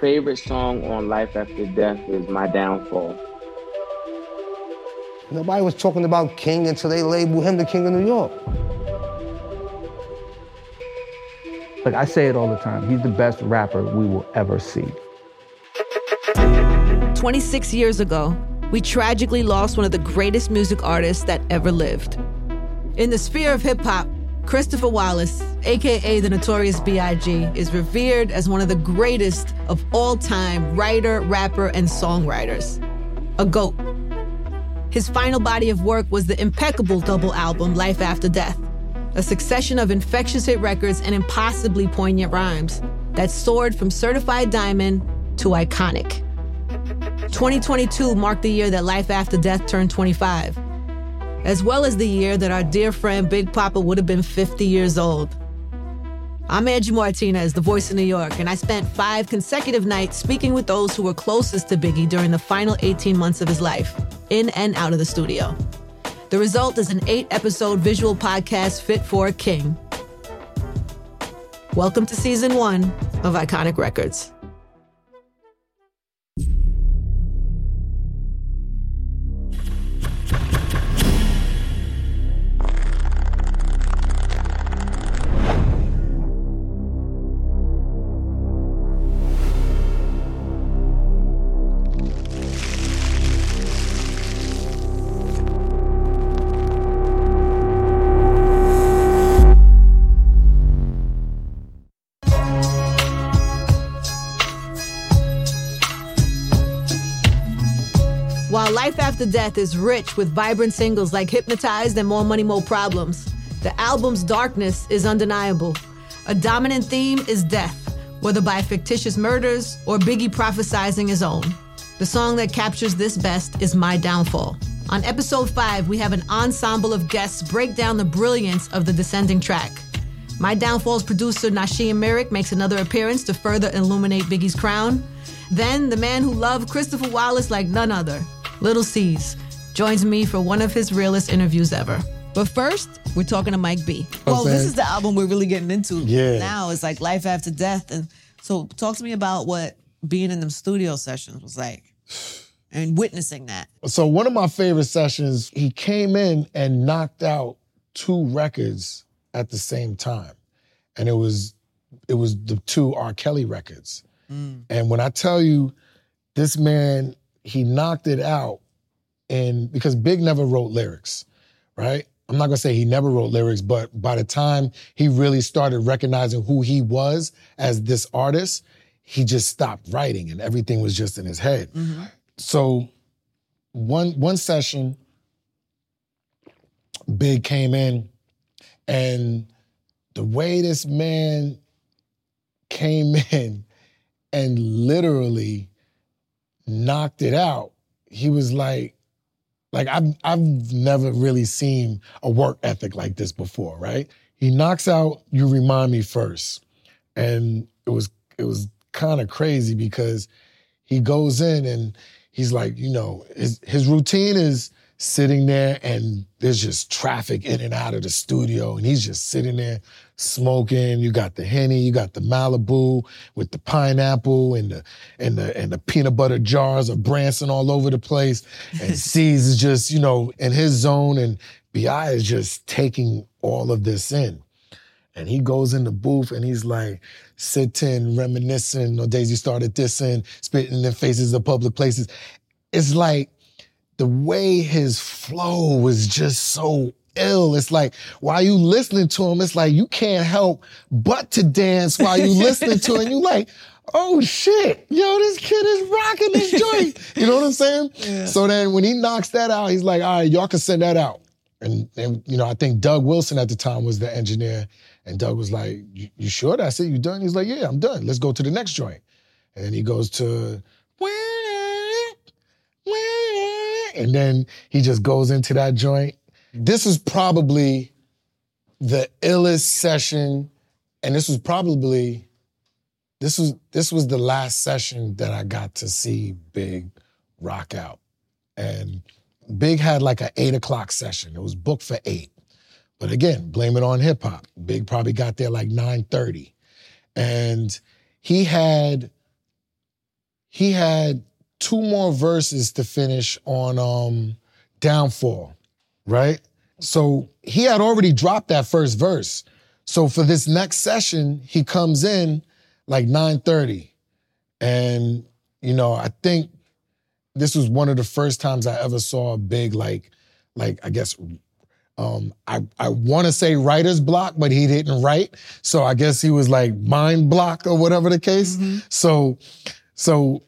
Favorite song on Life After Death is My Downfall. Nobody was talking about King until they labeled him the King of New York. Like I say it all the time, he's the best rapper we will ever see. 26 years ago, we tragically lost one of the greatest music artists that ever lived. In the sphere of hip hop, Christopher Wallace, aka the Notorious B.I.G., is revered as one of the greatest of all time writer, rapper, and songwriters. A GOAT. His final body of work was the impeccable double album, Life After Death, a succession of infectious hit records and impossibly poignant rhymes that soared from certified diamond to iconic. 2022 marked the year that Life After Death turned 25 as well as the year that our dear friend Big Papa would have been 50 years old. I'm Angie Martinez, the voice of New York, and I spent five consecutive nights speaking with those who were closest to Biggie during the final 18 months of his life, in and out of the studio. The result is an eight episode visual podcast fit for a king. Welcome to season one of Iconic Records. After Death is rich with vibrant singles like Hypnotize and More Money, More Problems. The album's darkness is undeniable. A dominant theme is death, whether by fictitious murders or Biggie prophesizing his own. The song that captures this best is My Downfall. On episode 5, we have an ensemble of guests break down the brilliance of the descending track. My Downfall's producer Nashiem Myrick makes another appearance to further illuminate Biggie's crown. Then, the man who loved Christopher Wallace like none other, Lil Cease, joins me for one of his realest interviews ever. But first, we're talking to Mike B. Well, this is the album we're really getting into Yeah. now. It's like life after death. And so talk to me about what being in them studio sessions was like and witnessing that. So one of my favorite sessions, he came in and knocked out two records at the same time. And it was it was the two R. Kelly records. Mm. And when I tell you this man, he knocked it out and because Big never wrote lyrics, right? I'm not gonna say he never wrote lyrics, but by the time he really started recognizing who he was as this artist, he just stopped writing and everything was just in his head. Mm-hmm. So one one session, Big came in, and the way this man came in and literally knocked it out, he was like, like I've I've never really seen a work ethic like this before, right? He knocks out "You Remind Me" first, and it was it was kind of crazy because he goes in and he's like, you know, his his routine is sitting there and there's just traffic in and out of the studio and he's just sitting there smoking. You got the Henny, you got the Malibu with the pineapple and the and the and the peanut butter jars of Branson all over the place. And Cease is just, you know, in his zone and BI is just taking all of this in. And he goes in the booth and he's like sitting, reminiscing. No Daisy started dissing, spitting in the faces of public places. It's like the way his flow was just so ill. It's like while you listening to him, it's like you can't help but to dance while you listening to him. You like, oh shit, yo, this kid is rocking this joint. You know what I'm saying? Yeah. So then when he knocks that out, he's like, all right, y'all can send that out. and, and you know, I think Doug Wilson at the time was the engineer, and Doug was like, "You, you sure that's it? You done?" He's like, "Yeah, I'm done. Let's go to the next joint." And then he goes to, and then he just goes into that joint. This is probably the illest session, and this was probably this was this was the last session that I got to see Big rock out, and Big had like an eight o'clock session. It was booked for eight, but again, blame it on hip hop. Big probably got there like nine thirty, and he had he had two more verses to finish on um Downfall, right? So he had already dropped that first verse. So for this next session, he comes in like 9:30. And you know, I think this was one of the first times I ever saw a big like like I guess um I I want to say writer's block, but he didn't write. So I guess he was like mind block or whatever the case. So so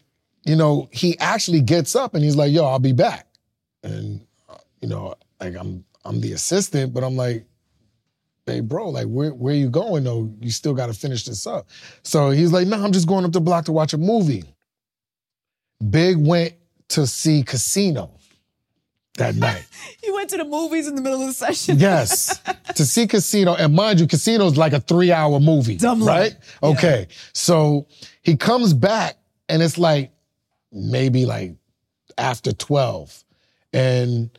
you know, he actually gets up and he's like, "Yo, I'll be back." And uh, you know, like I'm I'm the assistant, but I'm like, "Hey, bro, like where where you going though? You still got to finish this up." So he's like, "No, I'm just going up the block to watch a movie." Big went to see Casino that night. You went to the movies in the middle of the session. Yes, to see Casino, and mind you, Casino's like a three-hour movie, Dumb right? Yeah. Okay, so he comes back, and it's like maybe like after twelve, and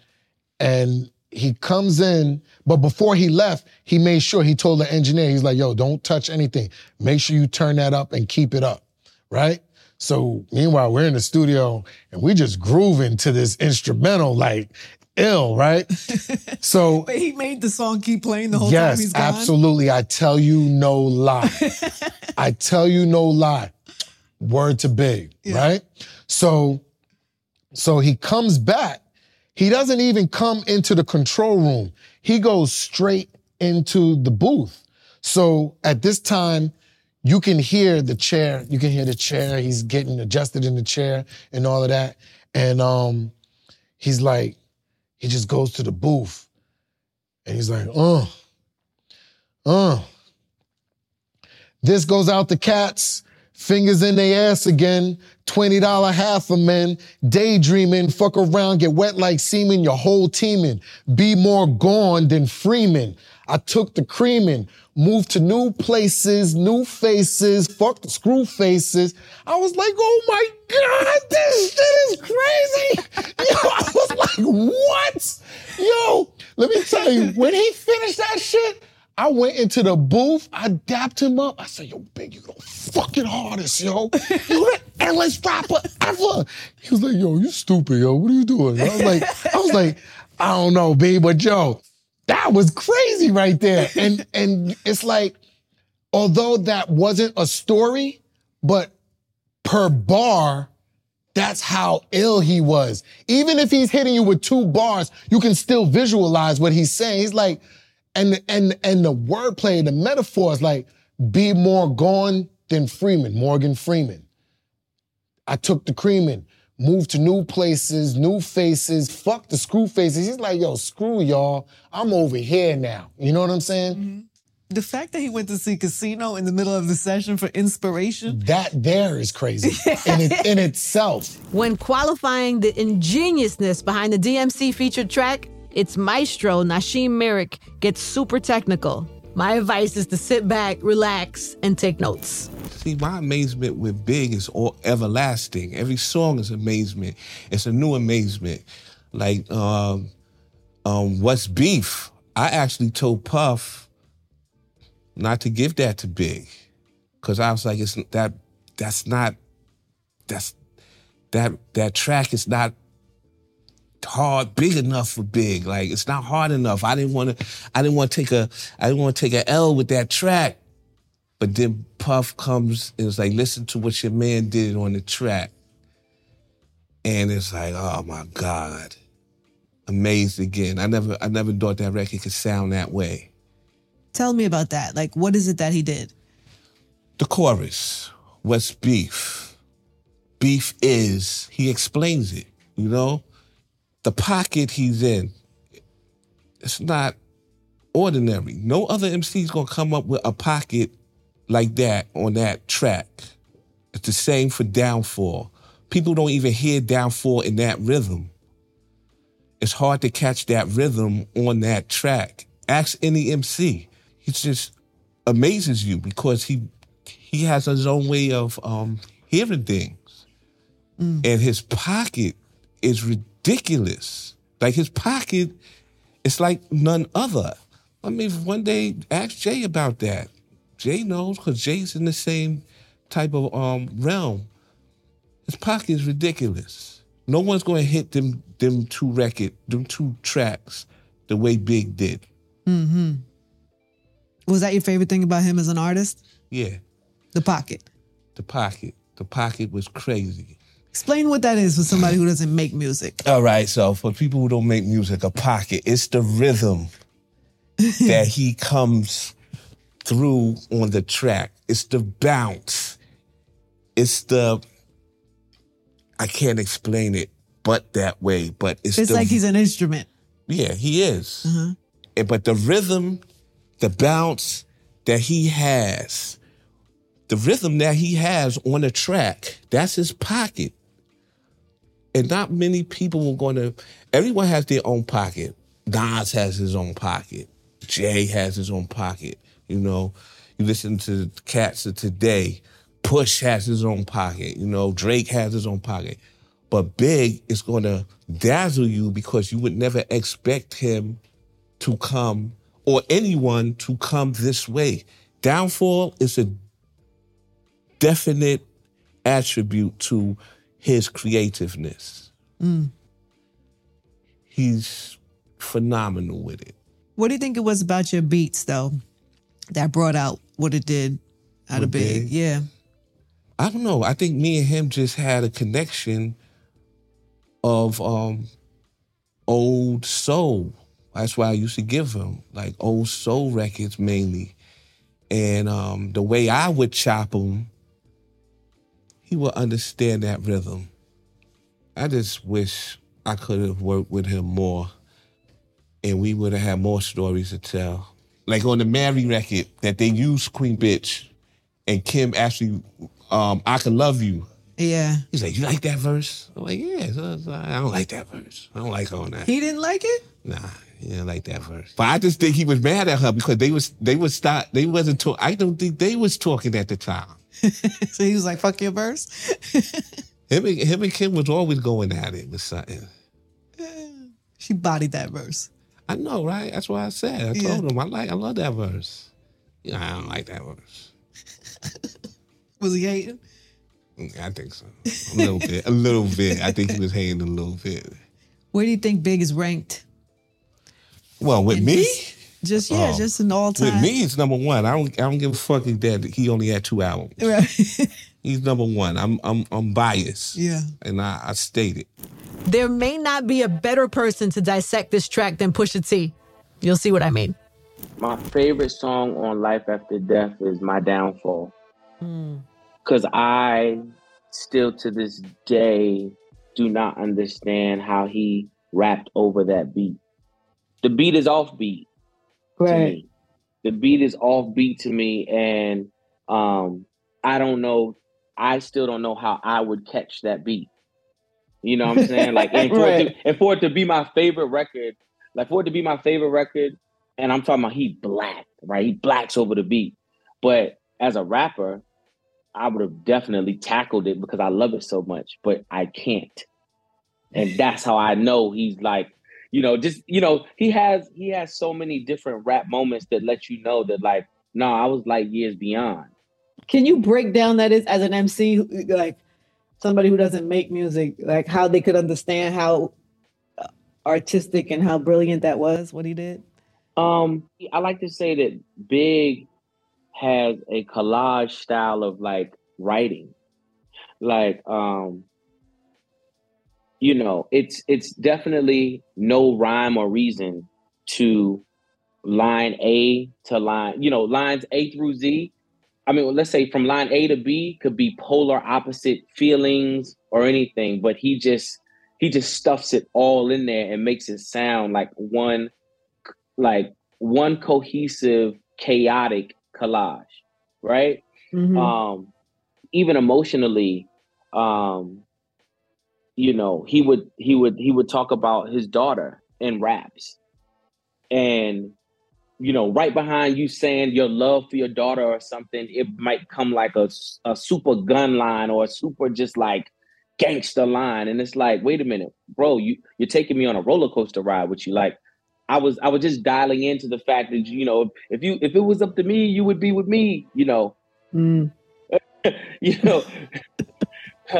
and he comes in, but before he left, he made sure he told the engineer, he's like, "Yo, don't touch anything. Make sure you turn that up and keep it up, right?" So meanwhile, we're in the studio and we just grooving to this instrumental like ill, right? so But he made the song keep playing the whole time yes, he's gone. absolutely. I tell you no lie. I tell you no lie. Word to big, right? So, so he comes back. He doesn't even come into the control room. He goes straight into the booth. So at this time, you can hear the chair. You can hear the chair. He's getting adjusted in the chair and all of that. And um, he's like, he just goes to the booth and he's like, uh, uh. This goes out to cats, fingers in their ass again, $20 half a men, daydreaming, fuck around, get wet like semen, your whole teaming. Be more gone than Freeman. I took the creaming, moved to new places, new faces, fuck the screw faces. I was like, oh my God, this shit is crazy. Yo, I was like, what? Yo, let me tell you, when he finished that shit, I went into the booth, I dapped him up. I said, yo, Big, you the fucking hardest, yo. You the illest rapper ever. He was like, yo, you stupid, yo. What are you doing? I was like, I was like, I don't know, B, but yo, that was crazy right there. And and it's like, although that wasn't a story, but per bar, that's how ill he was. Even if he's hitting you with two bars, you can still visualize what he's saying. He's like, and and and the wordplay, the metaphors, like be more gone than Freeman, Morgan Freeman. I took the creaming, moved to new places, new faces, fuck the screw faces. He's like, yo, screw y'all. I'm over here now. You know what I'm saying? Mm-hmm. The fact that he went to see Casino in the middle of the session for inspiration. That there is crazy in, it, in itself. When qualifying the ingeniousness behind the DMC featured track, its maestro, Nashiem Myrick, gets super technical. My advice is to sit back, relax, and take notes. See, my amazement with Big is all everlasting. Every song is amazement. It's a new amazement. Like, um, um, what's beef? I actually told Puff not to give that to Big, because I was like, it's that that's not that's that that track is not hard big enough for big. Like it's not hard enough. I didn't want to i didn't want to take a i didn't want to take a l with that track. But then puff comes and it's like listen to what your man did on the track. And it's like oh my god. Amazed again. I never i never thought that record could sound that way. Tell me about that. Like, what is it that he did? the chorus. What's beef? Beef is he explains it you know the pocket he's in it's not ordinary. No other MC is gonna come up with a pocket like that on that track. It's the same for Downfall. People don't even hear Downfall in that rhythm. It's hard to catch that rhythm on that track. Ask any MC. He just amazes you because he he has his own way of um, hearing things. And his pocket is ridiculous. Like his pocket it's like none other. I mean, one day ask Jay about that. Jay knows because Jay's in the same type of um, realm. His pocket is ridiculous. No one's going to hit them them two record, them two tracks, the way Big did. Mm-hmm. Was that your favorite thing about him as an artist? Yeah, The pocket. the pocket. The pocket was crazy. Explain what that is for somebody who doesn't make music. All right, so for people who don't make music, a pocket, it's the rhythm that he comes through on the track. It's the bounce. It's the I can't explain it but that way, but it's It's the, like he's an instrument. yeah, he is. And- But the rhythm, the bounce that he has, the rhythm that he has on the track, that's his pocket. And not many people were going to, everyone has their own pocket. Nas has his own pocket. Jay has his own pocket. You know, you listen to cats of today, Push has his own pocket. You know, Drake has his own pocket. But Big is going to dazzle you because you would never expect him to come or anyone to come this way. Downfall is a definite attribute to his creativeness. Mm. He's phenomenal with it. What do you think it was about your beats though that brought out what it did out of big? Big? Yeah. I don't know. I think me and him just had a connection of um old soul. That's why I used to give him like old soul records mainly. And um the way I would chop him, he would understand that rhythm. I just wish I could have worked with him more and we would have had more stories to tell. Like on the Mary record that they used Queen Bitch and Kim actually um I Can Love You. Yeah. He's like, You like that verse? I'm like, Yeah, so- I don't like that verse. I don't like all that. He didn't like it? Nah, he didn't like that verse. But I just think he was mad at her because they was they was stop, they wasn't talk I don't think they was talking at the time. so he was like, fuck your verse. Him and, him and Kim was always going at it with something. She bodied that verse. I know, right? That's why I said. I Yeah. told him I like I love that verse. Yeah, I don't like that verse. Was he hating? I think so. A little bit. A little bit. I think he was hating a little bit. Where do you think Big is ranked? Well, with me? Just yeah, Oh. just an all time. With me, it's number one. I don't. I don't give a fuck that he only had two albums. Right. He's number one. I'm. I'm. I'm biased. Yeah. And I, I state it. There may not be a better person to dissect this track than Pusha T. You'll see what I mean. My favorite song on Life After Death is My Downfall. Hmm. Because I still to this day do not understand how he rapped over that beat. The beat is offbeat to me. The beat is offbeat to me, and um, I don't know. I still don't know how I would catch that beat. You know what I'm saying? Like, and for, it to, and for it to be my favorite record, like for it to be my favorite record, and I'm talking about he black, right? He blacks over the beat. But as a rapper, I would have definitely tackled it because I love it so much, but I can't. And that's how I know he's like, you know, just you know, he has he has so many different rap moments that let you know that like, no, I was like years beyond. Can you break down that is as an MC, like somebody who doesn't make music, like how they could understand how uh, artistic and how brilliant that was, what he did? Um, I like to say that Big has a collage style of like writing. Like, um, you know, it's it's definitely no rhyme or reason to line A to line, you know, lines A through Z. I mean, let's say from line A to B could be polar opposite feelings or anything, but he just he just stuffs it all in there and makes it sound like one like one cohesive, chaotic collage, right? Mm-hmm. Um, even emotionally, um, you know, he would he would he would talk about his daughter in raps, and you know, right behind you saying your love for your daughter or something, it might come like a, a super gun line or a super just like gangster line. And it's like, wait a minute, bro, you you're taking me on a roller coaster ride with you. Like I was I was just dialing into the fact that, you know, if you if it was up to me, you would be with me, you know. Mm. you know,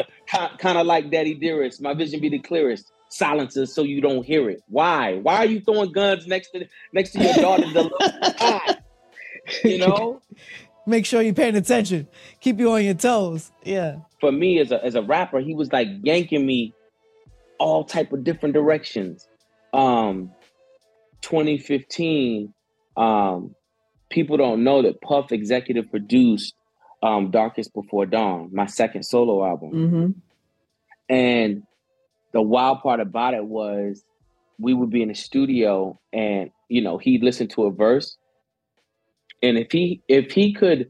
kind of like Daddy Dearest, my vision be the clearest Silences so you don't hear it. Why? Why are you throwing guns next to next to your daughter? you know. Make sure you're paying attention. Keep you on your toes. Yeah. For me, as a as a rapper, he was like yanking me all type of different directions. Um, 2015. Um, people don't know that Puff executive produced um, Darkest Before Dawn, my second solo album. Mm-hmm. And the wild part about it was we would be in the studio and you know he'd listen to a verse and if he if he could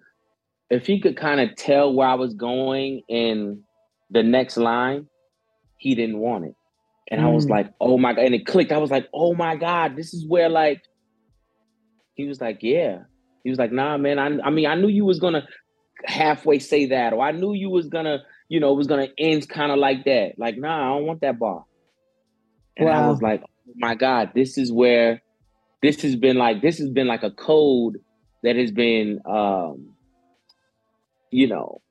if he could kind of tell where i was going in the next line he didn't want it and mm. i was mm. like oh my god and it clicked i was like oh my god this is where like he was like yeah he was like nah man i, I mean i knew you was gonna halfway say that or i knew you was gonna you know, it was gonna end kind of like that. Like, nah, I don't want that bar. And wow. I was like, oh my God, this is where this has been like this has been like a code that has been um, you know,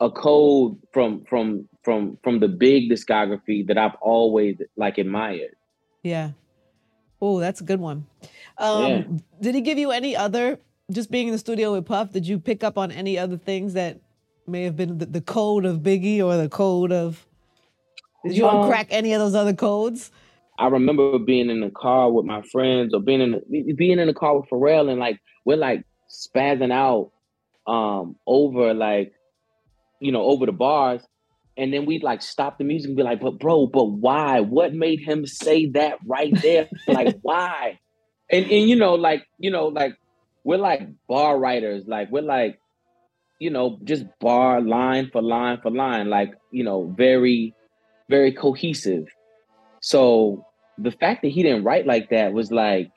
a code from from from from the big discography that I've always like admired. Yeah. Oh, that's a good one. Um, yeah. Did he give you any other, just being in the studio with Puff, did you pick up on any other things that may have been the, the code of Biggie or the code of. Did you um, crack any of those other codes? I remember being in the car with my friends or being in the, being in the car with Pharrell and like we're like spazzing out um over like you know over the bars and then we'd like stop the music and be like but bro but why what made him say that right there like why and and you know like you know like we're like bar writers like we're like you know, just bar line for line for line, like, you know, very, very cohesive. So the fact that he didn't write like that was like,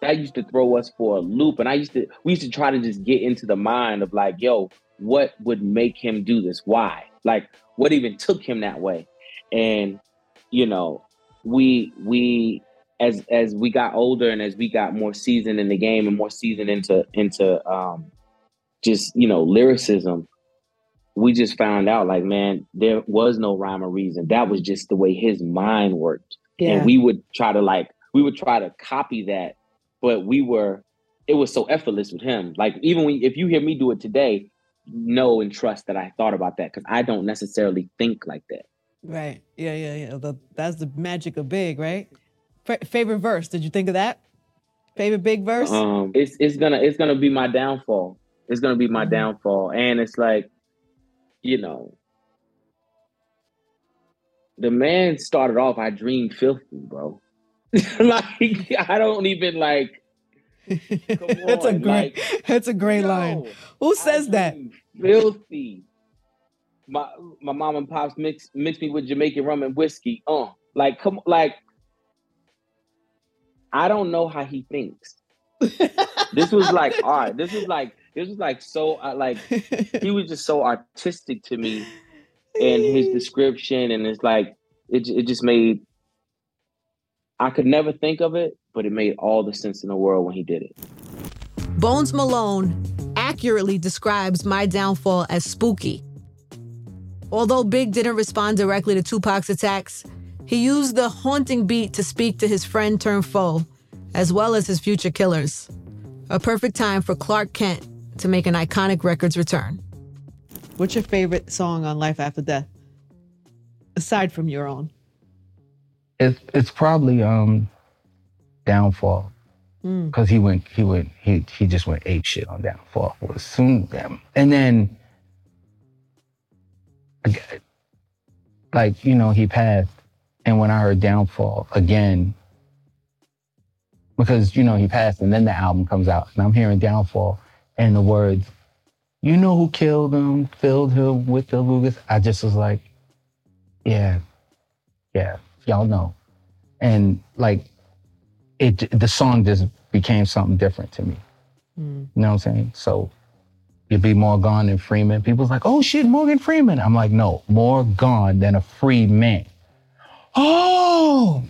that used to throw us for a loop. And I used to, we used to try to just get into the mind of like, yo, what would make him do this? Why? Like, what even took him that way? And, you know, we, we, as as we got older and as we got more seasoned in the game and more seasoned into into um just you know lyricism we just found out like man there was no rhyme or reason. That was just the way his mind worked. Yeah. and we would try to like we would try to copy that but we were it was so effortless with him. Like even when if you hear me do it today know and trust that i thought about that because i don't necessarily think like that. Right. Yeah yeah yeah. The, that's the magic of big right F- favorite verse did you think of that favorite big verse um it's it's gonna it's gonna be my downfall it's gonna be my mm-hmm. downfall. And it's like, you know, the man started off, I dreamed filthy, bro. like I don't even like that's a great like, that's a great yo, line. Who says that? Filthy. My my mom and pops mix mix me with Jamaican rum and whiskey. Uh like come like I don't know how he thinks. this was like art. This is like this was like so uh, like he was just so artistic to me in his description and it's like it, it just made i could never think of it but it made all the sense in the world when he did it bones malone accurately describes my downfall as spooky although big didn't respond directly to tupac's attacks he used the haunting beat to speak to his friend turned foe as well as his future killers a perfect time for clark kent to make an iconic record's return. What's your favorite song on Life After Death, aside from your own? It's it's probably um, Downfall, because mm. he went he went he he just went ape shit on Downfall was soon and then like you know he passed, and when I heard Downfall again, because you know he passed, and then the album comes out, and I'm hearing Downfall, and the words, "You know who killed him, filled him with the Lucas." I just was like, yeah, yeah, y'all know, and like, it the song just became something different to me. Mm. You know what I'm saying? So you'd be more gone than Freeman. People's like, oh shit, Morgan Freeman. I'm like, no, more gone than a free man. Oh,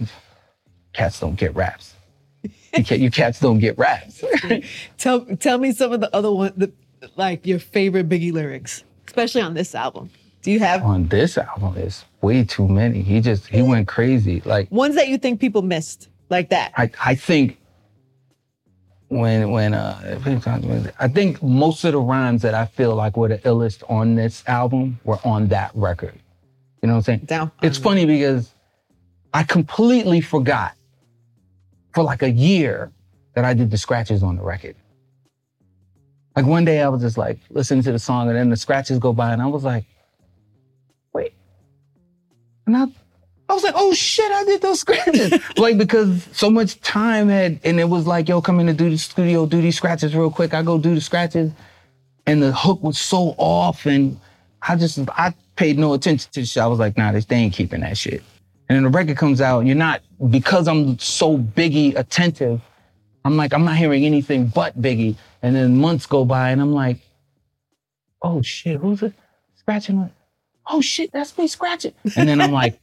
cats don't get raps. you, you cats don't get raps. tell tell me some of the other ones, the, like your favorite Biggie lyrics, especially on this album. Do you have on this album? It's way too many. He just he went crazy. Like ones that you think people missed, like that. I I think when when uh I think most of the rhymes that I feel like were the illest on this album were on that record. You know what I'm saying? Down. It's funny because I completely forgot for like a year that I did the scratches on the record. Like one day I was just like listening to the song and then the scratches go by and I was like, wait. And I I was like, oh shit, I did those scratches. like, because so much time had, and it was like, yo, come in to do the studio, do these scratches real quick. I go do the scratches. And the hook was so off. And I just, I paid no attention to the shit. I was like, nah, they ain't keeping that shit. And then the record comes out, you're not, because I'm so Biggie attentive, I'm like, I'm not hearing anything but Biggie. And then months go by and I'm like, oh shit, who's it? Scratching? Oh shit, that's me scratching. And then I'm like,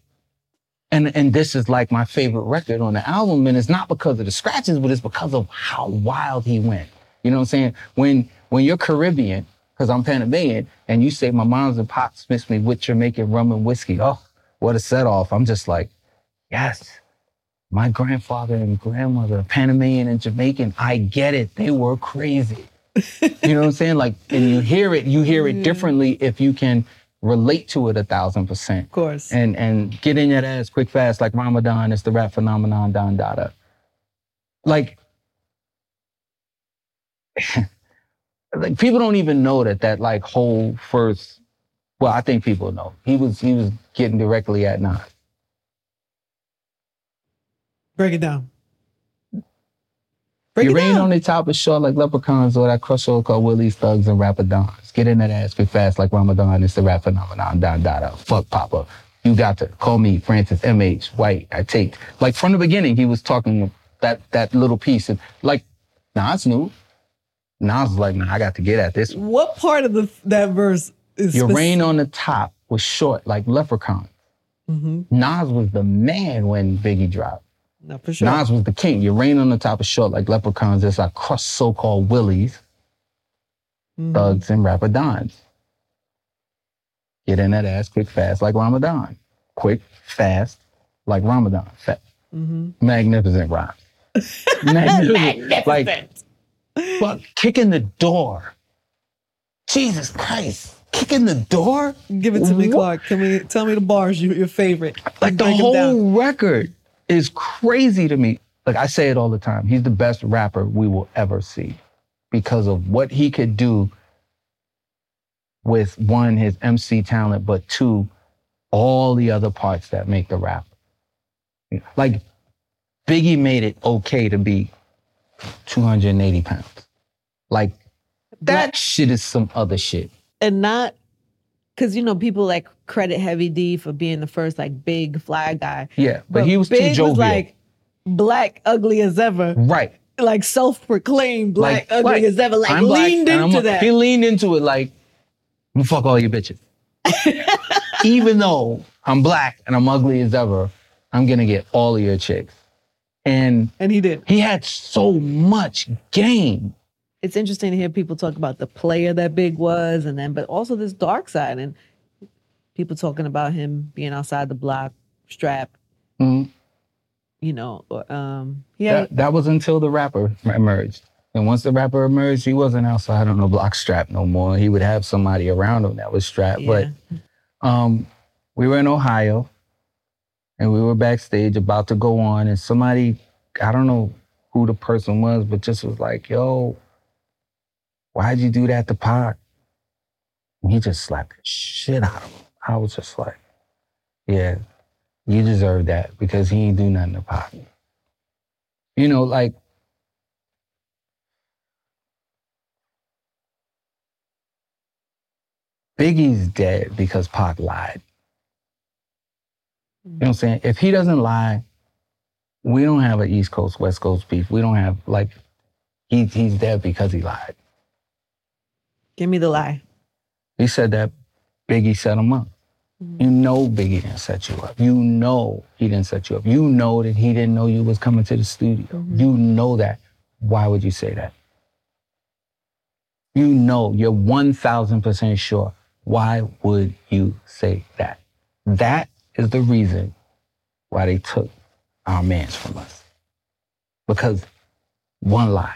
and and this is like my favorite record on the album, and it's not because of the scratches, but it's because of how wild he went. You know what I'm saying? When when you're Caribbean, because I'm Panamanian, and you say my mom's and pops mix me with Jamaican rum and whiskey. Oh, what a set off! I'm just like, yes. My grandfather and grandmother, Panamanian and Jamaican, I get it. They were crazy. you know what I'm saying? Like, and you hear it, you hear it mm-hmm. differently if you can relate to it a thousand percent. Of course. And and get in that ass quick fast like Ramadan is the rap phenomenon Don Dada. Like, like people don't even know that that like whole first. Well, I think people know he was he was getting directly at Nas. Break it down. Break it down. you rain on the top of short like leprechauns or that crush called Willie's Thugs and Rapadons. Get in that ass quick fast like Ramadan. It's the rap phenomenon. Da da da. Fuck Papa. You got to call me Francis M.H. White. I take like from the beginning he was talking that that little piece and like Nas knew. Nas was like, nah, I got to get at this. One. What part of the that verse Your reign on the top was short like leprechaun. Mm-hmm. Nas was the man when Biggie dropped. No, for sure. Nas was the king. Your reign on the top of short like leprechauns. It's like crushed so-called willies, mm-hmm. thugs, and rapadons. Get in that ass quick, fast like Ramadan. Quick, fast like Ramadan. Fast. Mm-hmm. Magnificent rhymes. Magnificent. Magnificent. Like, but kicking the door. Jesus Christ. Kicking the door? Give it to me, Clark. Can we tell me the bars you, your favorite? Like the whole record is crazy to me. Like I say it all the time. He's the best rapper we will ever see because of what he could do with one, his MC talent, but two, all the other parts that make the rap. Like Biggie made it okay to be 280 pounds. Like that shit is some other shit. And not because you know people like credit Heavy D for being the first like big fly guy. Yeah, but, but he was big too jovial. Was, like black, ugly as ever. Right. Like self-proclaimed black, like, ugly like, as ever. Like I'm leaned black, into that. He leaned into it like, fuck all you bitches. Even though I'm black and I'm ugly as ever, I'm gonna get all of your chicks. And and he did. He had so much game it's interesting to hear people talk about the player that Big was, and then but also this dark side, and people talking about him being outside the block, strap. Mm-hmm. You know, um, yeah. That, that was until the rapper emerged. And once the rapper emerged, he wasn't outside on the block strap no more. He would have somebody around him that was strapped. Yeah. But um, we were in Ohio and we were backstage about to go on, and somebody, I don't know who the person was, but just was like, yo, Why'd you do that to Pac? And he just slapped the shit out of him. I was just like, yeah, you deserve that because he ain't do nothing to Pac. You know, like, Biggie's dead because Pac lied. You know what I'm saying? If he doesn't lie, we don't have an East Coast, West Coast beef. We don't have like he he's dead because he lied. Give me the lie. He said that Biggie set him up. Mm-hmm. You know Biggie didn't set you up. You know he didn't set you up. You know that he didn't know you was coming to the studio. Mm-hmm. You know that. Why would you say that? You know, you're 1000% sure. Why would you say that? That is the reason why they took our mans from us. Because one lie.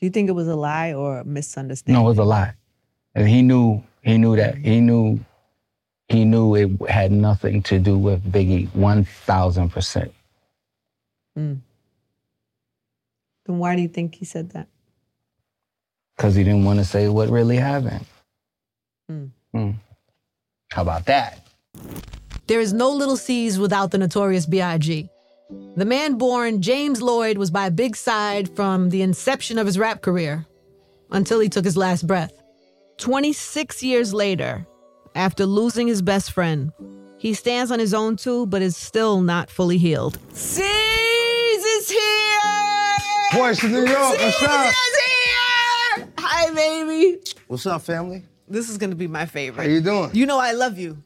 Do you think it was a lie or a misunderstanding? No, it was a lie. And he knew, he knew that. He knew, he knew it had nothing to do with Biggie 1000%. Mm. Then why do you think he said that? Because he didn't want to say what really happened. Mm. Hmm. How about that? There is no Lil Cease without the notorious B.I.G. The man born James Lloyd was by Big Side from the inception of his rap career until he took his last breath. 26 years later, after losing his best friend, he stands on his own too, but is still not fully healed. Cease is here! Boys from New York, what's up? is here! Hi, baby. What's up, family? This is gonna be my favorite. How you doing? You know I love you.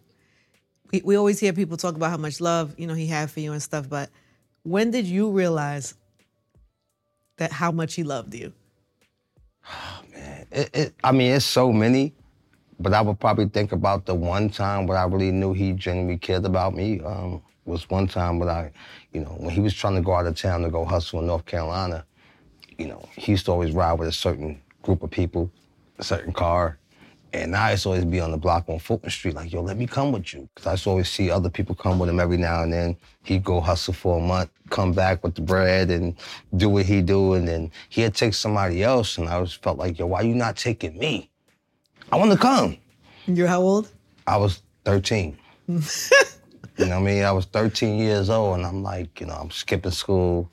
We, we always hear people talk about how much love you know he had for you and stuff, but when did you realize that how much he loved you? Oh It, it, I mean, it's so many, but I would probably think about the one time when I really knew he genuinely cared about me. Um, was one time when I, you know, when he was trying to go out of town to go hustle in North Carolina, you know, he used to always ride with a certain group of people, a certain car. And I used to always be on the block on Fulton Street, like, yo, let me come with you. Because I used to always see other people come with him every now and then. He'd go hustle for a month, come back with the bread and do what he do. And then he'd take somebody else. And I always felt like, yo, why you not taking me? I want to come. You're how old? I was 13. you know what I mean? I was 13 years old, and I'm like, you know, I'm skipping school,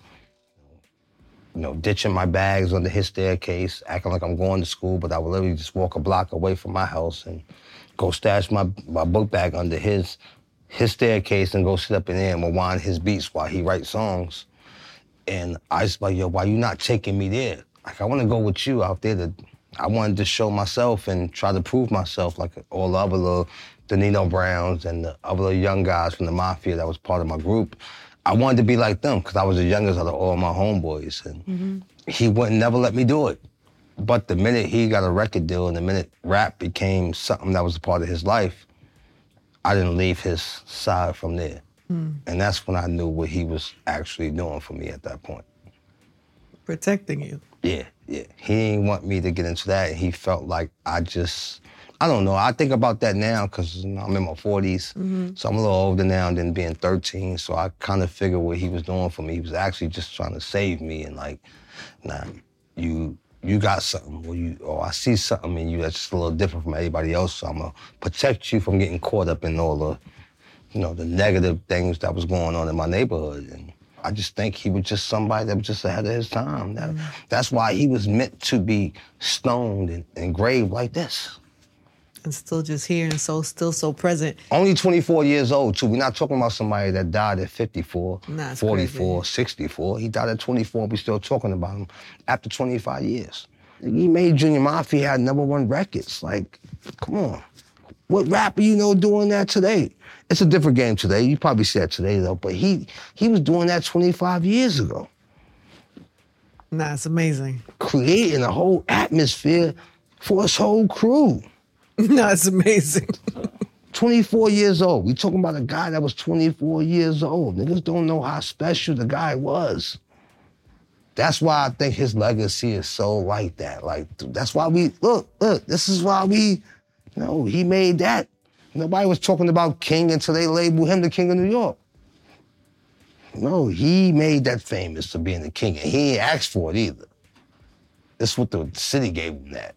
you know, ditching my bags under his staircase, acting like I'm going to school, but I would literally just walk a block away from my house and go stash my, my book bag under his his staircase and go sit up in there and rewind his beats while he writes songs. And I was like, yo, why you not taking me there? Like, I want to go with you out there to, I wanted to show myself and try to prove myself like all the other little, the Browns and the other young guys from the Mafia that was part of my group. I wanted to be like them because I was the youngest out of all my homeboys. And mm-hmm. he wouldn't never let me do it. But the minute he got a record deal and the minute rap became something that was a part of his life, I didn't leave his side from there. Hmm. And that's when I knew what he was actually doing for me at that point. Protecting you. Yeah, yeah. He didn't want me to get into that. And he felt like I just, I don't know. I think about that now because you know, I'm in my 40s. Mm-hmm. So I'm a little older now than being 13. So I kind of figured what he was doing for me. He was actually just trying to save me and like, nah, you you got something or you or I see something in you that's just a little different from everybody else. So I'm gonna protect you from getting caught up in all the, you know, the negative things that was going on in my neighborhood. And I just think he was just somebody that was just ahead of his time. That, mm-hmm. That's why he was meant to be stoned and engraved like this. And still just here and so still so present. Only 24 years old, too. We're not talking about somebody that died at 54, Nah, it's 44, 64. He died at 24. We're still talking about him after 25 years. He made Junior Mafia had number one records. Like, come on. What rapper you know doing that today? It's a different game today. You probably see that today, though. But he he was doing that 25 years ago, Nah, it's amazing. creating a whole atmosphere for his whole crew. nah, it's amazing. 24 years old. We talking about a guy that was 24 years old. Niggas don't know how special the guy was. That's why I think his legacy is so like that. Like that's why we look, look, this is why we, you know, he made that. Nobody was talking about King until they labeled him the King of New York. No, he made that famous for being the king, and he ain't asked for it either. That's what the city gave him that.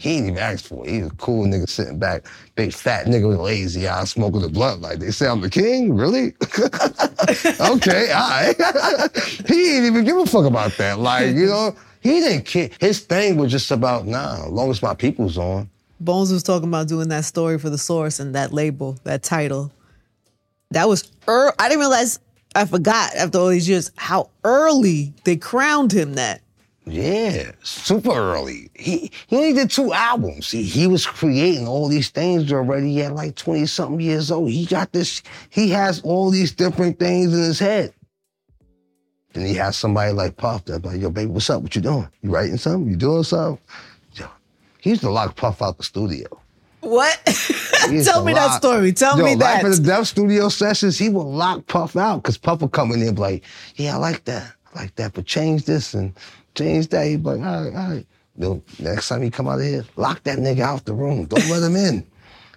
He ain't even asked for it. He was a cool nigga sitting back, big fat nigga with lazy eyes, smoking the blunt. Like they say, I'm the king. Really? okay, all right. he ain't even give a fuck about that. Like you know, he didn't care. His thing was just about nah. As long as my people's on, Bones was talking about doing that story for the source and that label, that title. That was er- I didn't realize I forgot after all these years how early they crowned him that. Yeah, super early. He he only did two albums. He, he was creating all these things already at like 20 something years old. He got this, he has all these different things in his head. Then he has somebody like Puff that's like, yo, baby, what's up? What you doing? You writing something? You doing something? Yo, he used to lock Puff out the studio. What? Tell me that story. Tell Yo, me Life that. of the Death studio sessions, he would lock Puff out because Puff would come in and be like, yeah, I like that. I like that, but change this and change that. He'd be like, all right, all right. Then next time he come out of here, lock that nigga out the room. Don't let him in.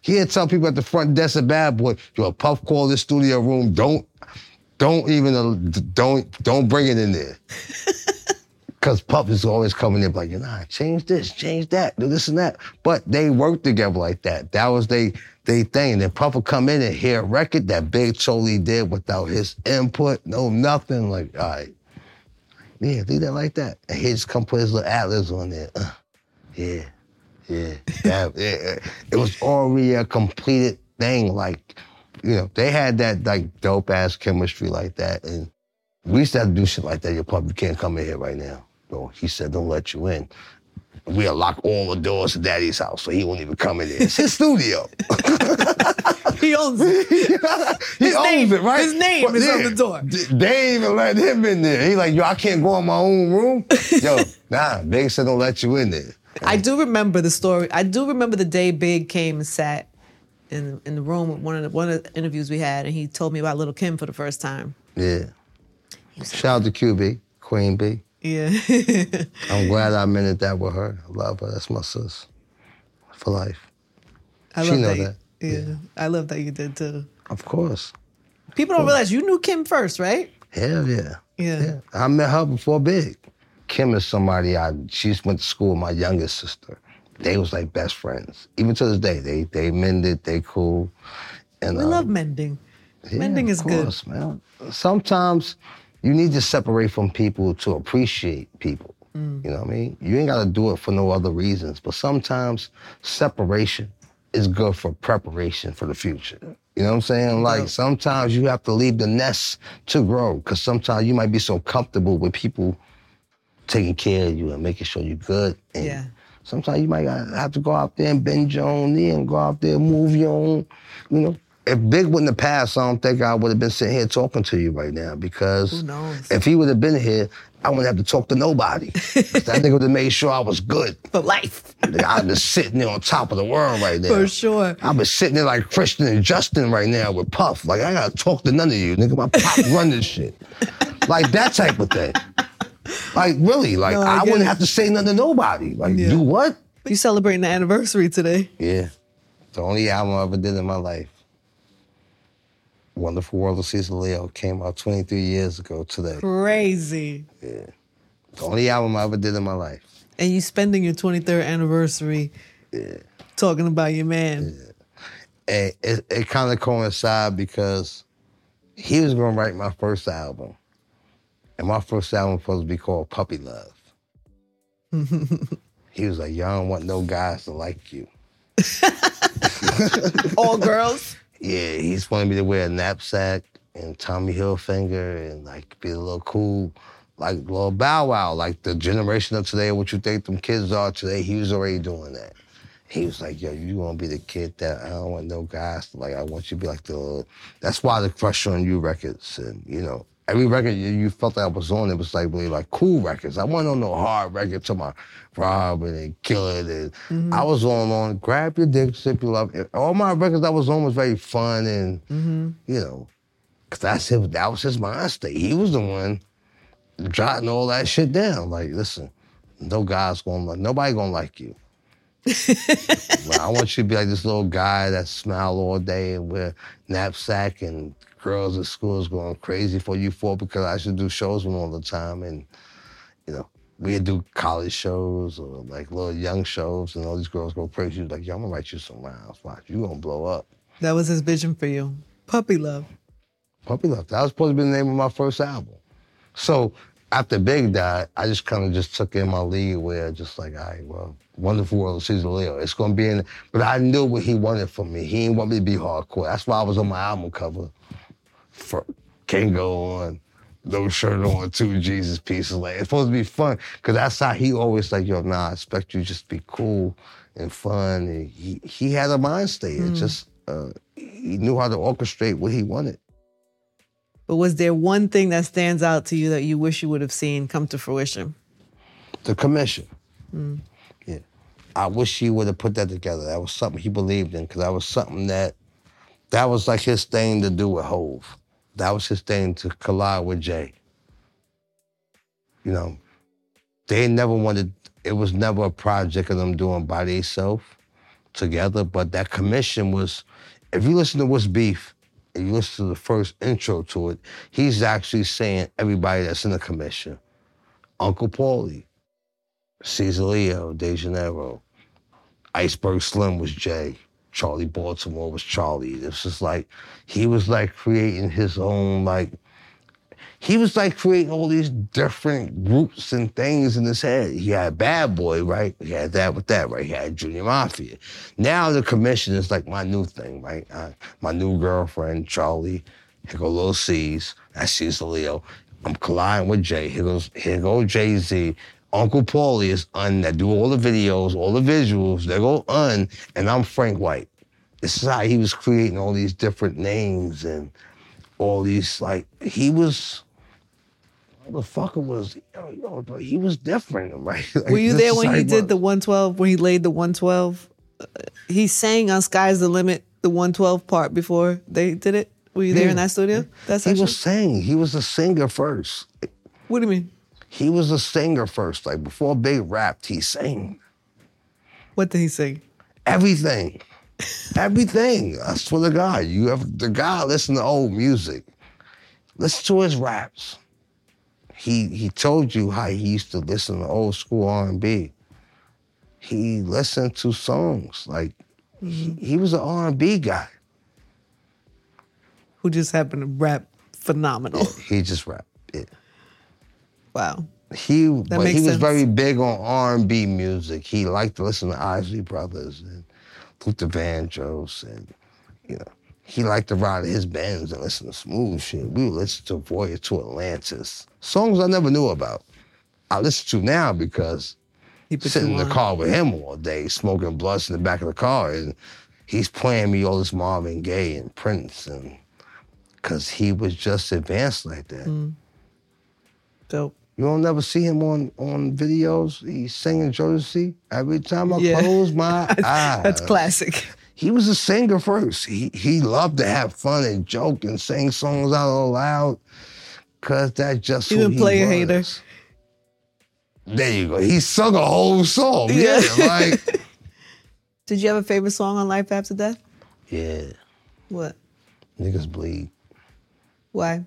He'd tell people at the front desk of Bad Boy, yo, Puff call this studio room. Don't, don't even, uh, don't, don't bring it in there. Cause Puff is always coming in like, nah, change this, change that, do this and that. But they work together like that. That was they they thing. And then Puff would come in and hear a record that Big totally did without his input, no nothing. Like, all right, yeah, leave that like that. And he just come put his little ad libs on there. Uh, yeah, yeah, that. It was already a completed thing. Like, you know, they had that like dope ass chemistry like that, and we used to have to do shit like that. Your you can't come in here right now. So he said, don't let you in. We'll lock all the doors to Daddy's house, so he won't even come in there. It's his studio. he owns it. he His owns name- it, right? his name is on the door. They ain't even let him in there. He like, yo, I can't go in my own room. Yo, nah, Big said don't let you in there. I do remember the story. I do remember the day Big came and sat in in the room with one of the one of the interviews we had, and he told me about Little Kim for the first time. Yeah. Shout out to QB, Queen B. Yeah. I'm glad I minute that with her. I love her. That's my sis for life. I She love know that. that. you- Yeah. I love that you did too. Of course. People don't realize you knew Kim first, right? Hell yeah. Yeah. Yeah. I met her before Big. Kim is somebody I she went to school with my youngest sister. They was like best friends. Even to this day, they they mended, they cool. And We um, love mending. yeah, mending is of good. man. Sometimes you need to separate from people to appreciate people. Mm. You know what I mean? You ain't gotta do it for no other reasons. But sometimes separation is good for preparation for the future. You know what I'm saying? Like sometimes you have to leave the nest to grow. Cause sometimes you might be so comfortable with people taking care of you and making sure you're good. And Yeah. Sometimes you might have to go out there and bend your own knee and go out there and move your own, you know. If Big wouldn't have passed, I don't think I would have been sitting here talking to you right now because if he would have been here, I wouldn't have to talk to nobody. that nigga would have made sure I was good. For life. I'd been sitting there on top of the world right now. For sure. I've been sitting there like Christian and Justin right now with Puff. Like, I gotta talk to none of you. Nigga, my pop run this shit. Like that type of thing. Like, really, like, No, I I, wouldn't it. have to say nothing to nobody. Like, Yeah. do what? You celebrating the anniversary today. Yeah. It's the only album I ever did in my life. Wonderful World of Cease A Leo came out 23 years ago today. Crazy. Yeah. The only album I ever did in my life. And you spending your 23rd anniversary yeah. talking about your man. Yeah. And it, it kind of coincided because he was going to write my first album. And my first album was supposed to be called Puppy Love. he was like, Y'all don't want no guys to like you. All girls. Yeah, he's wanted me to wear a knapsack and Tommy Hilfiger and like be a little cool, like little Bow Wow, like the generation of today, what you think them kids are today. He was already doing that. He was like, "Yo, you gonna be the kid that I don't want no guys. Like, I want you to be like the." That's why the Crush on You records, and you know, every record you, you felt that I was on, it was like really like cool records. I wasn't on no hard record to my robbing and killing, and mm-hmm. I was on on grab your dick, sip your love. All my records I was on was very fun and mm-hmm. you know, cause that's his, that was his mind state. He was the one jotting all that shit down. Like, listen, no guy's gonna like, nobody gonna like you. Like, I want you to be like this little guy that smile all day and wear knapsack and girls at school is going crazy for you for because I should do shows with them all the time and you know we'd do college shows or like little young shows and all these girls go crazy. She's Like, yo, I'm gonna write you some rhymes. Watch, you gonna blow up. That was his vision for you. Puppy love. Puppy Love. That was supposed to be the name of my first album. So after Big died, I just kind of just took in my lead where just like, all right, well, Wonderful World of Cease A Leo. It's gonna be in, but I knew what he wanted from me. He didn't want me to be hardcore. That's why I was on my album cover. For can't go on, no shirt on, two Jesus pieces. Like it's supposed to be fun, cause that's how he always like, yo, nah, I expect you to just be cool and fun. And he he had a mind state. It just uh, he knew how to orchestrate what he wanted. But was there one thing that stands out to you that you wish you would have seen come to fruition? The commission. Yeah. I wish he would have put that together. That was something he believed in, because that was something that that was like his thing to do with Hove. That was his thing to collide with Jay. You know, they never wanted. It was never a project of them doing by themselves together. But that commission was. If you listen to What's Beef, and you listen to the first intro to it, he's actually saying everybody that's in the commission. Uncle Paulie, Cease A Leo, De Janeiro, Iceberg Slim was Jay. Charlie Baltimore was Charlie. This is like he was like creating his own like he was like creating all these different groups and things in his head. He had Bad Boy, right? He had that with that, right? He had Junior Mafia. Now the commission is like my new thing, right? Uh, my new girlfriend, Charlie. Here go Lil Cease. That's Cease A Leo. I'm colliding with Jay. Here goes here go Jay Z. Uncle Paulie is un that do all the videos, all the visuals. They go un, and I'm Frank White. This is how he was creating all these different names and all these like he was. Motherfucker was, yo, yo, but he was different, right? Like, Were you there when he did the 112, when he laid the 112? Uh, he sang on Sky's the Limit, the 112 part before they did it? Were you there in that studio? That's He was saying he was a singer first. What do you mean? He was a singer first. Like before Big rapped, he sang What did he sing? everything. everything. I swear to God. You have the guy listen to old music. Listen to his raps. He he told you how he used to listen to old school R and B. He listened to songs. Like he, mm-hmm. he was an R and B guy. Who just happened to rap phenomenal. He just rapped. Yeah. Wow. he but makes he was sense. very big on R and B music. He liked to listen to Isley Brothers and Luther Vandross, and you know he liked to ride his bands and listen to smooth shit. We would listen to Voyage to Atlantis, songs I never knew about. I listen to now because sitting in the on. car with him all day, smoking blunts in the back of the car, and he's playing me all this Marvin Gaye and Prince, and because he was just advanced like that. Mm. Dope. You don't never see him on on videos. He's singing Jodeci. Every time I Yeah. close my eyes. That's classic. He was a singer first. He he loved to have fun and joke and sing songs out loud. Cause that's just He who didn't he Playa Hater. There you go. He sung a whole song. Yeah, Yeah. like Did you have a favorite song on Life After Death? yeah. What? Niggas bleed. Why?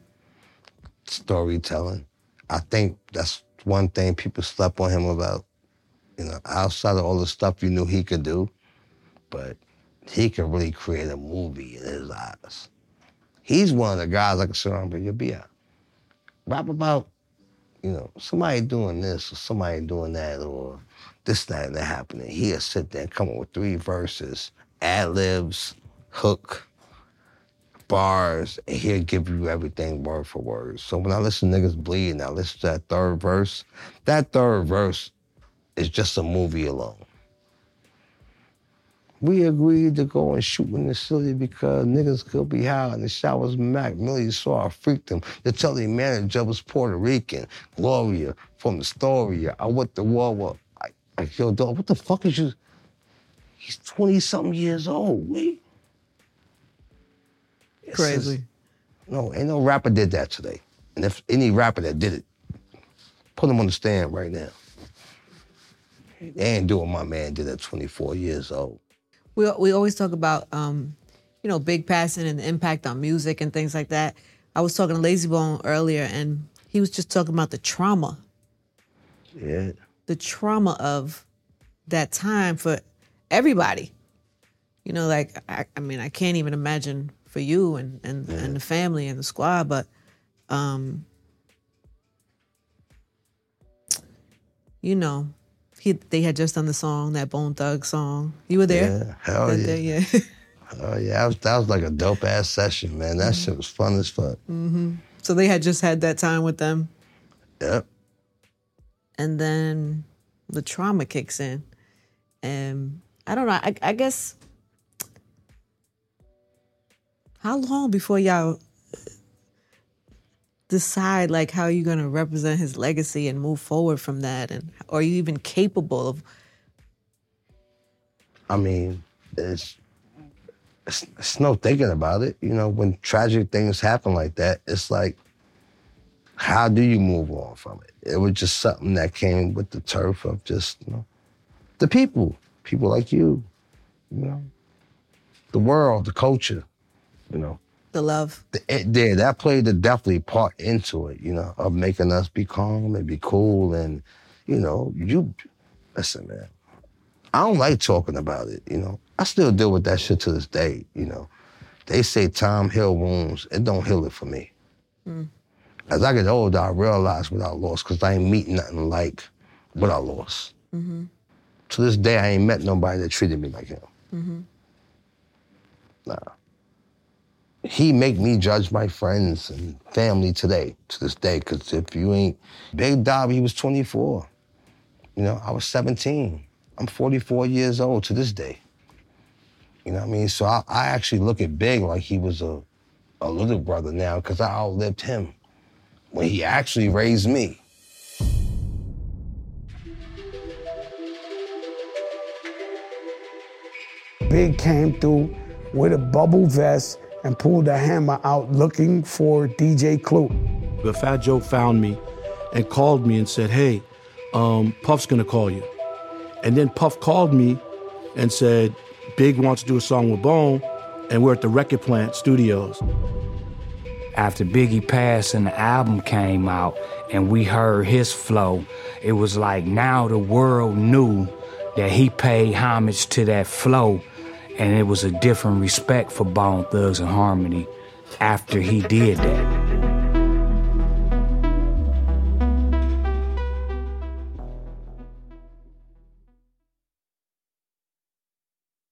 storytelling. I think that's one thing people slept on him about. You know, outside of all the stuff you knew he could do, but he could really create a movie in his eyes. He's one of the guys I can sit and you'll be out. Rap about, you know, somebody doing this or somebody doing that or this, that, and that happening. He'll sit there and come up with three verses, ad libs, hook, bars, and he'll give you everything word for word. So when I listen to niggas bleed and I listen to that third verse, that third verse is just a movie alone. We agreed to go and shoot in the city because niggas could be high and the shot was Mac. Millie saw I freaked him. The telling manager was Puerto Rican. Gloria from the story. I went to war with, I, I yo, dog, what the fuck is you? He's 20 something years old. Wait. It's just- Crazy. no, ain't no rapper did that today. And if any rapper that did it, put him on the stand right now. They ain't doing what my man did at 24 years old. We we always talk about um, you know, big passing and the impact on music and things like that. I was talking to Layzie Bone earlier, and he was just talking about the trauma, Yeah. the trauma of that time for everybody. You know, like I, I mean, I can't even imagine for you and and, and the family and the squad, but um, you know, he they had just done the song, that Bone Thug song. You were there? Yeah, hell that yeah. Day, yeah. Oh yeah, that was, that was like a dope ass session, man. That shit was fun as fuck. hmm So they had just had that time with them. Yep. and then the trauma kicks in and i don't know i, I guess how long before y'all decide like how you're going to represent his legacy and move forward from that and are you even capable of I mean, it's, it's it's no thinking about it. You know, when tragic things happen like that, it's like, how do you move on from it? It was just something that came with the turf of just you know, the people, people like you, you know, the world, the culture, you know. the love It did. That played a definitely part into it, you know, of making us be calm and be cool. And, you know, you, listen, man, I don't like talking about it, you know. I still deal with that shit to this day, you know. They say time heal wounds. It don't heal it for me. As I get older, I realize what I lost because I ain't meet nothing like what I lost. mm-hmm. To this day, I ain't met nobody that treated me like him. Mm-hmm. Nah. He make me judge my friends and family today, to this day, because if you ain't, Big Dobby, he was 24. You know, I was 17. I'm 44 years old to this day. You know what I mean? So I, I actually look at Big like he was a, a little brother now because I outlived him when he actually raised me. Big came through with a bubble vest and pulled a hammer out looking for DJ Clue. But Fat Joe found me and called me and said, Hey, um, Puff's gonna call you. And then Puff called me and said, Big wants to do a song with Bone, and we're at the Record Plant Studios. After Biggie passed and the album came out and we heard his flow, it was like now the world knew that he paid homage to that flow and it was a different respect for Bone Thugs and Harmony after he did that.